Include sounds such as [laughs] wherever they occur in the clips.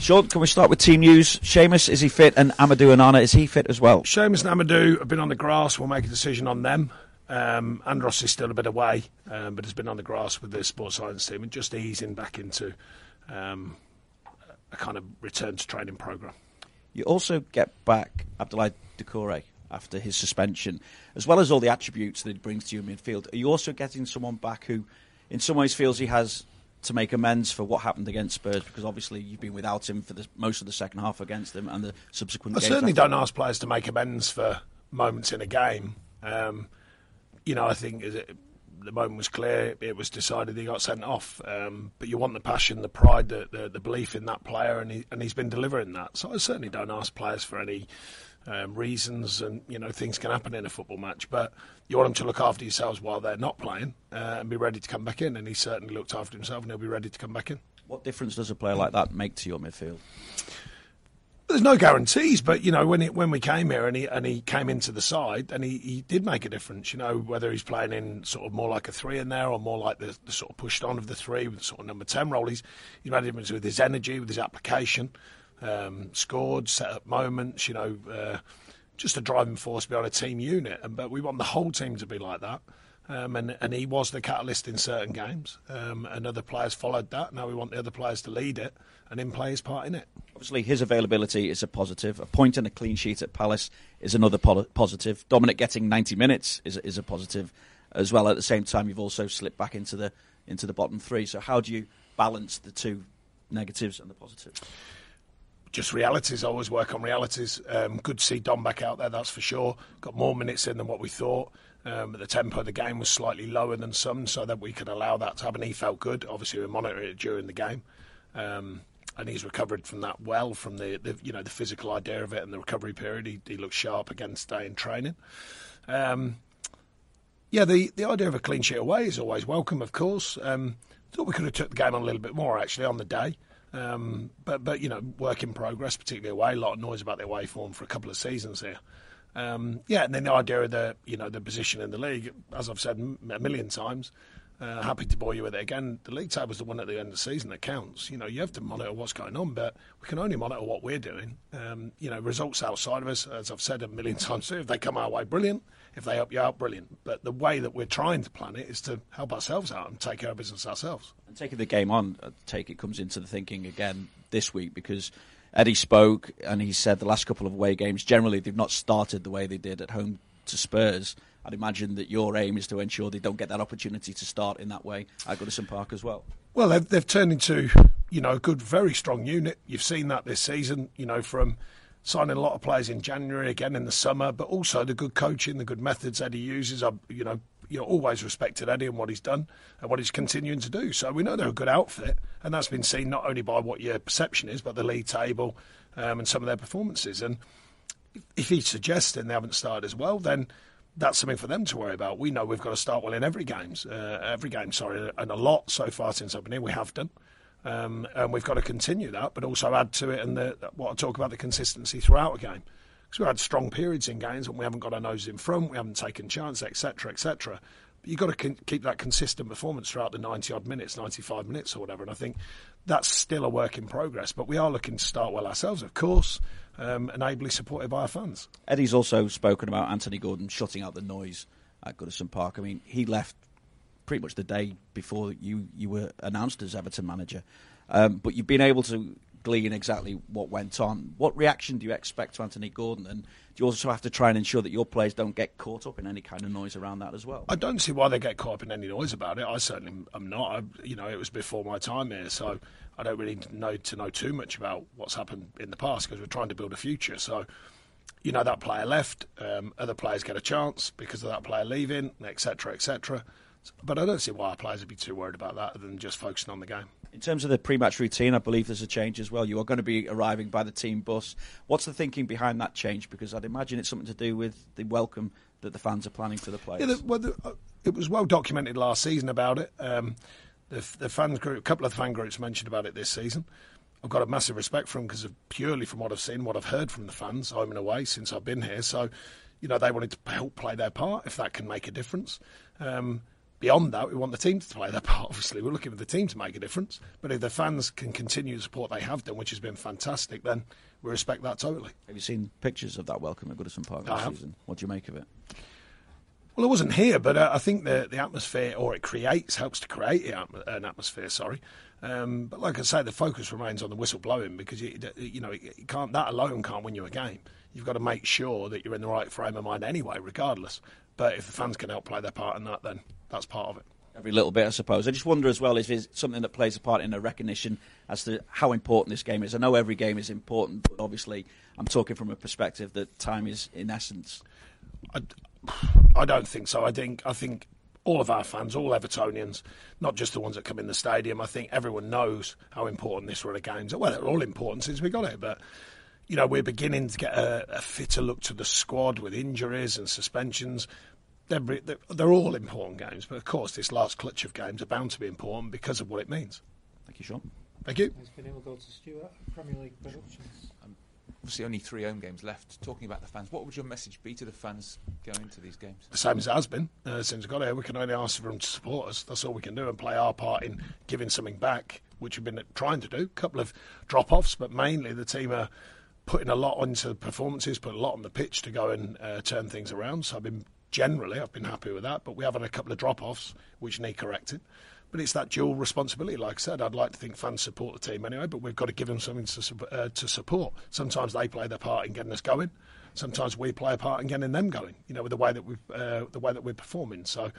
Sean, can we start with team news? Seamus, is he fit? And Amadou Onana, is he fit as well? Seamus and Amadou have been on the grass. We'll make a decision on them. Um, Andros is still a bit away, um, but has been on the grass with the sports science team and just easing back into um, a kind of return to training program. You also get back Abdoulaye Doucouré after his suspension, as well as all the attributes that he brings to your midfield. Are you also getting someone back who, in some ways, feels he has to make amends for what happened against Spurs? Because obviously you've been without him for the, most of the second half against them and the subsequent. I certainly don't ask players to make amends for moments in a game. Um, you know, I think the moment was clear. It was decided he got sent off. Um, but you want the passion, the pride, the, the, the belief in that player, and, he, and he's been delivering that. So I certainly don't ask players for any um, reasons, and you know things can happen in a football match. But you want them to look after yourselves while they're not playing uh, and be ready to come back in. And he certainly looked after himself, and he'll be ready to come back in. What difference does a player like that make to your midfield? There's no guarantees, but you know when it, when we came here and he and he came into the side and he, he did make a difference. You know whether he's playing in sort of more like a three in there or more like the, the sort of pushed on of the three with the sort of number ten role. He's he's made a difference with his energy, with his application, um, scored, set up moments. You know, uh, just a driving force behind a team unit. And but we want the whole team to be like that. Um, and, and he was the catalyst in certain games, um, and other players followed that. Now we want the other players to lead it and him play his part in it. Obviously, his availability is a positive. A point and a clean sheet at Palace is another po- positive. Dominic getting 90 minutes is, is a positive as well. At the same time, you've also slipped back into the into the bottom three. So how do you balance the two negatives and the positives? Just realities. I always work on realities. Um, good to see Dom back out there, that's for sure. Got more minutes in than what we thought. Um, the tempo of the game was slightly lower than some, so that we could allow that to happen. He felt good. Obviously, we monitored it during the game, um, and he's recovered from that well, from the, the, you know the physical idea of it and the recovery period. He, he looks sharp again today in training. Um, yeah, the, the idea of a clean sheet away is always welcome, of course. Um, thought we could have took the game on a little bit more actually on the day. Um, but but you know, work in progress, particularly away. A lot of noise about their away form for a couple of seasons here. Um, yeah, and then the idea of the you know the position in the league, as I've said a million times. Uh, happy to bore you with it again. The league table's the one at the end of the season that counts. You know, you have to monitor what's going on, but we can only monitor what we're doing. Um, you know, results outside of us, as I've said a million times if they come our way, brilliant. If they help you out, brilliant. But the way that we're trying to plan it is to help ourselves out and take care of business ourselves. And taking the game on, I take it comes into the thinking again this week because Eddie spoke and he said the last couple of away games generally they've not started the way they did at home to Spurs. I'd imagine that your aim is to ensure they don't get that opportunity to start in that way at Goodison Park as well. Well, they've, they've turned into you know a good, very strong unit. You've seen that this season. You know from signing a lot of players in January again in the summer, but also the good coaching, the good methods Eddie uses. I you know you always respected Eddie and what he's done and what he's continuing to do. So we know they're a good outfit, and that's been seen not only by what your perception is, but the league table um, and some of their performances. And if he's suggesting they haven't started as well, then that's something for them to worry about. We know we've got to start well in every games, uh, every game, sorry, and a lot so far since I've been here. We have done, um, and we've got to continue that, but also add to it and the, what I talk about the consistency throughout a game. Because we've had strong periods in games when we haven't got our noses in front, we haven't taken chances, etc., etc. You've got to keep that consistent performance throughout the 90 odd minutes, 95 minutes or whatever. And I think that's still a work in progress. But we are looking to start well ourselves, of course um, and ably supported by our fans. Eddie's also spoken about Anthony Gordon shutting out the noise at Goodison Park. I mean, he left pretty much the day before you, you were announced as Everton manager. Um, but you've been able to glean exactly what went on. What reaction do you expect to Anthony Gordon? And do you also have to try and ensure that your players don't get caught up in any kind of noise around that as well? I don't see why they get caught up in any noise about it. I certainly am not. I, you know, it was before my time here, so I don't really know to know too much about what's happened in the past because we're trying to build a future. So, you know, that player left. Um, other players get a chance because of that player leaving, etc., etc. But I don't see why our players would be too worried about that other than just focusing on the game. In terms of the pre-match routine, I believe there's a change as well. You are going to be arriving by the team bus. What's the thinking behind that change? Because I'd imagine it's something to do with the welcome that the fans are planning for the players. Yeah, the, well, the, uh, it was well documented last season about it. Um, the, the fan group, a couple of the fan groups mentioned about it this season. I've got a massive respect for them because of purely from what I've seen, what I've heard from the fans home and away since I've been here. So, you know, they wanted to help play their part if that can make a difference. Um, beyond that, we want the team to play their part. [laughs] Obviously, we're looking for the team to make a difference. But if the fans can continue the support they have done, which has been fantastic, then we respect that totally. Have you seen pictures of that welcome at Goodison Park I this have. season? What do you make of it? Well, I wasn't here, but uh, I think the the atmosphere, or it creates, helps to create an atmosphere. Sorry, um, but like I say, the focus remains on the whistle blowing because you, you know it can't that alone can't win you a game. You've got to make sure that you're in the right frame of mind anyway, regardless. But if the fans can help play their part in that, then that's part of it. Every little bit, I suppose. I just wonder as well if it's something that plays a part in a recognition as to how important this game is. I know every game is important, but obviously, I'm talking from a perspective that time is, in essence, I, I don't think so. I think I think all of our fans, all Evertonians, not just the ones that come in the stadium. I think everyone knows how important this run of games. are. Well, they're all important since we got it, but you know we're beginning to get a, a fitter look to the squad with injuries and suspensions. They're, they're, they're all important games, but of course, this last clutch of games are bound to be important because of what it means. thank you, Sean. Thank you. Has been able to go to Stuart, Premier League Productions. Obviously, only three home games left. Talking about the fans, what would your message be to the fans going into these games? the same as it has been uh, since we got here. We can only ask for them to support us. That's all we can do and play our part in giving something back, which we've been trying to do. A couple of drop offs, but mainly the team are putting a lot into performances, put a lot on the pitch to go and uh, turn things around. So I've been generally I've been happy with that, but we have had a couple of drop offs which need correcting. But it's that dual responsibility. Like I said, I'd like to think fans support the team anyway, but we've got to give them something to, uh, to support. Sometimes they play their part in getting us going. Sometimes we play a part in getting them going. You know, with the way that we uh, the way that we're performing. So,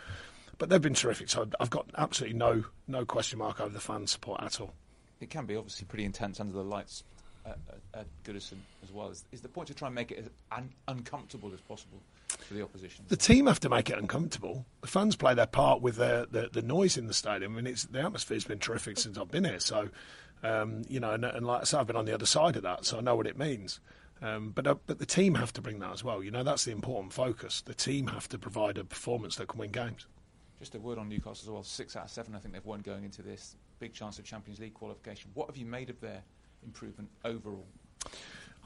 but they've been terrific. So I've got absolutely no no question mark over the fan support at all. It can be obviously pretty intense under the lights at, at, Goodison as well. Is, is the point to try and make it as un- uncomfortable as possible for the opposition? The team have to make it uncomfortable. The fans play their part with the, the, the noise in the stadium. I mean, it's, the atmosphere's been terrific since I've been here. So, um, you know, and, and like I said, I've been on the other side of that, so I know what it means. Um, but uh, but the team have to bring that as well. You know, that's the important focus. The team have to provide a performance that can win games. Just a word on Newcastle as well. Six out of seven, I think they've won going into this. Big chance of Champions League qualification. What have you made of their improvement overall?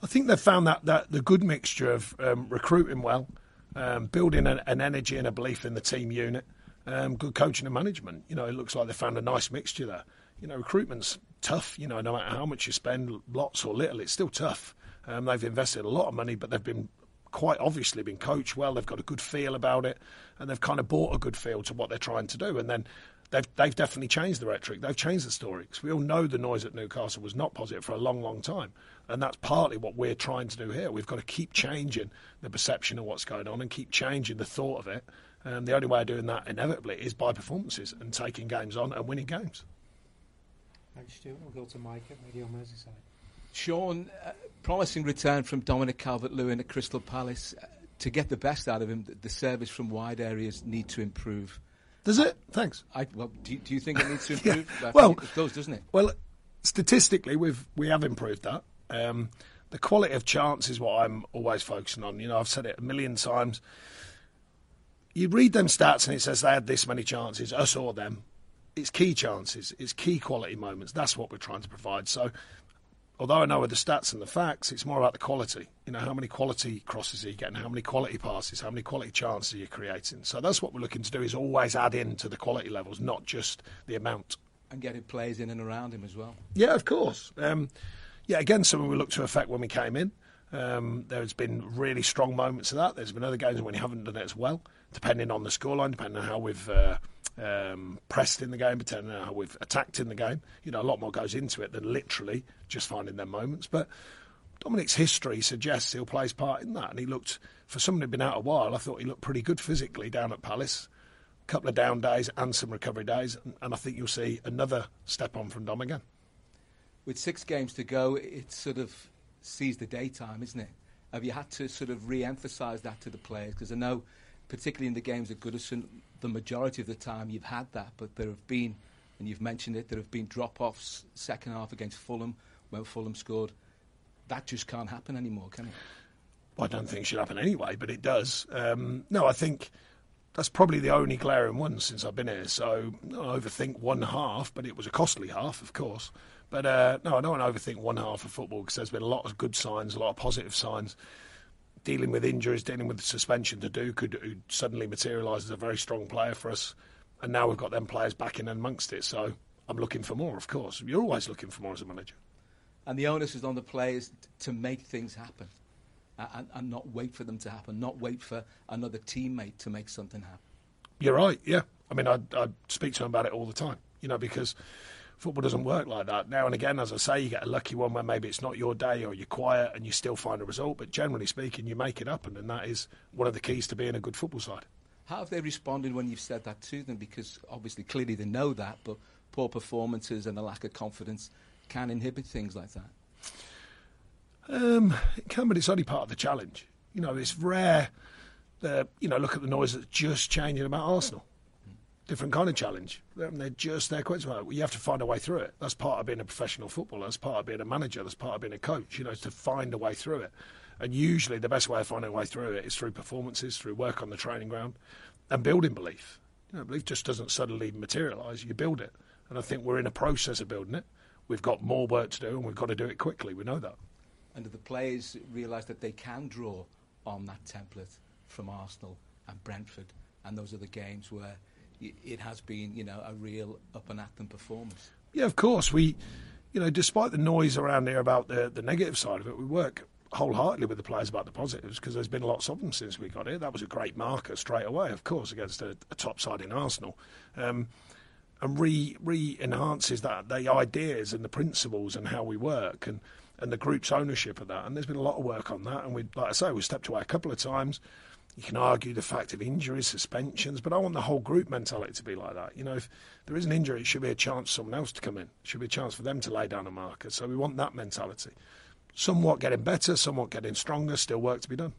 I think they've found that, that the good mixture of um, recruiting well, um, building an, an energy and a belief in the team unit, um, good coaching and management. You know, it looks like they found a nice mixture there. You know, recruitment's tough. You know, no matter how much you spend, lots or little, it's still tough. Um, they've invested a lot of money, but they've been quite obviously been coached well. They've got a good feel about it, and they've kind of bought a good feel to what they're trying to do. And then they've they've definitely changed the rhetoric. They've changed the story because we all know the noise at Newcastle was not positive for a long, long time, and that's partly what we're trying to do here. We've got to keep changing the perception of what's going on and keep changing the thought of it. And the only way of doing that inevitably is by performances and taking games on and winning games. Thanks, Stuart. We'll go to Mike at Radio Merseyside. Sean, uh, promising return from Dominic Calvert-Lewin at Crystal Palace. Uh, to get the best out of him, the, the service from wide areas need to improve. Does it? Thanks. I, well, do, you- do you think it needs to [laughs] improve? I think Well- it does, doesn't it? Well, statistically, we've we have improved that. Um, the quality of chance is what I'm always focusing on. You know, I've said it a million times. You read them stats and it says they had this many chances, us or them. It's key chances. It's key quality moments. That's what we're trying to provide. So, although I know with the stats and the facts, it's more about the quality. You know, how many quality crosses are you getting? How many quality passes? How many quality chances are you creating? So that's what we're looking to do is always add in to the quality levels, not just the amount. And getting players in and around him as well. Yeah, of course. Um, yeah, again, something we looked to affect when we came in. Um, there's been really strong moments of that. There's been other games when we haven't done it as well, depending on the scoreline, depending on how we've uh, um, pressed in the game, depending on how we've attacked in the game. You know, a lot more goes into it than literally just finding their moments. But Dominic's history suggests he'll play his part in that. And he looked, for someone who'd been out a while, I thought he looked pretty good physically down at Palace. A couple of down days and some recovery days. And, and I think you'll see another step on from Dom again. With six games to go, it sort of sees the daytime, isn't it? Have you had to sort of re-emphasise that to the players? Because I know, particularly in the games at Goodison, the majority of the time you've had that, but there have been, and you've mentioned it, there have been drop-offs second half against Fulham when Fulham scored. That just can't happen anymore, can it? I don't think it should happen anyway, but it does. Um, no, I think that's probably the only glaring one since I've been here. So I overthink one half, but it was a costly half, of course. But uh, no, I don't want to overthink one half of football because there's been a lot of good signs, a lot of positive signs. Dealing with injuries, dealing with suspension to Doucouré who suddenly materialise as a very strong player for us. and now we've got them players back in amongst it. So I'm looking for more, of course. You're always looking for more as a manager. And the onus is on the players to make things happen and, and not wait for them to happen, not wait for another teammate to make something happen. You're right, yeah. I mean, I, I speak to him about it all the time, you know, because football doesn't work like that. Now and again, as I say, you get a lucky one where maybe it's not your day or you're quiet and you still find a result, but generally speaking, you make it happen, and that is one of the keys to being a good football side. How have they responded when you've said that to them? Because obviously, clearly they know that, but poor performances and a lack of confidence can inhibit things like that. Um, it can, but it's only part of the challenge. You know, it's rare that, you know, look at the noise that's just changing about Arsenal. Different kind of challenge. They're, just their quits. You have to find a way through it. That's part of being a professional footballer. That's part of being a manager. That's part of being a coach. You know, to find a way through it. And usually, the best way of finding a way through it is through performances, through work on the training ground, and building belief. You know, belief just doesn't suddenly materialise. You build it, and I think we're in a process of building it. We've got more work to do, and we've got to do it quickly. We know that. And do the players realise that they can draw on that template from Arsenal and Brentford and those are the games where it has been, you know, a real up and at them performance? Yeah, of course. We, you know, despite the noise around here about the, the negative side of it, we work wholeheartedly with the players about the positives because there's been lots of them since we got here. That was a great marker straight away, of course, against a, a top side in Arsenal. Um, and re re enhances that the ideas and the principles and how we work and, and the group's ownership of that. And there's been a lot of work on that. And we, like I say, we stepped away a couple of times. You can argue the fact of injuries, suspensions, but I want the whole group mentality to be like that. You know, if there is an injury, it should be a chance for someone else to come in. It should be a chance for them to lay down a marker. So we want that mentality. Somewhat getting better, somewhat getting stronger, still work to be done.